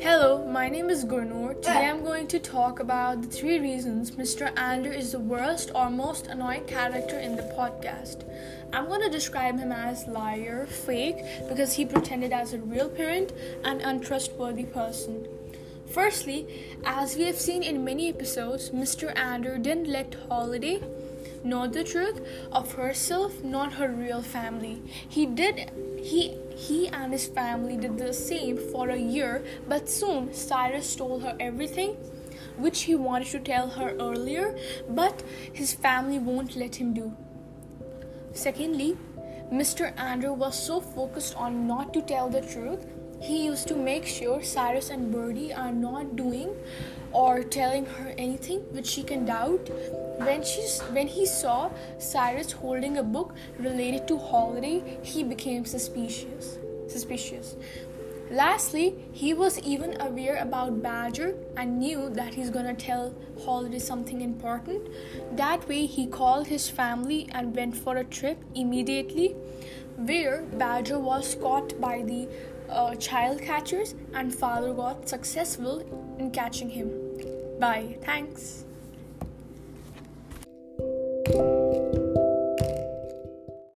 Hello, my name is Gurnur. Today I'm going to talk about the three reasons Mr. Ander is the worst or most annoying character in the podcast. I'm going to describe him as liar, fake, because he pretended as a real parent and untrustworthy person. Firstly, as we have seen in many episodes, Mr. Ander didn't let Holiday know the truth of herself, not her real family. He did he he and his family did the same for a year, but soon Cyrus told her everything which he wanted to tell her earlier, but his family won't let him do. Secondly, Mr. Andrew was so focused on not to tell the truth, he used to make sure Cyrus and Birdie are not doing or telling her anything which she can doubt. When she when he saw Cyrus holding a book related to Holiday, he became suspicious. Suspicious. Lastly, he was even aware about Badger and knew that he's gonna tell Holiday something important. That way, he called his family and went for a trip immediately, where Badger was caught by the uh, child catchers and father got successful in catching him. Bye. Thanks.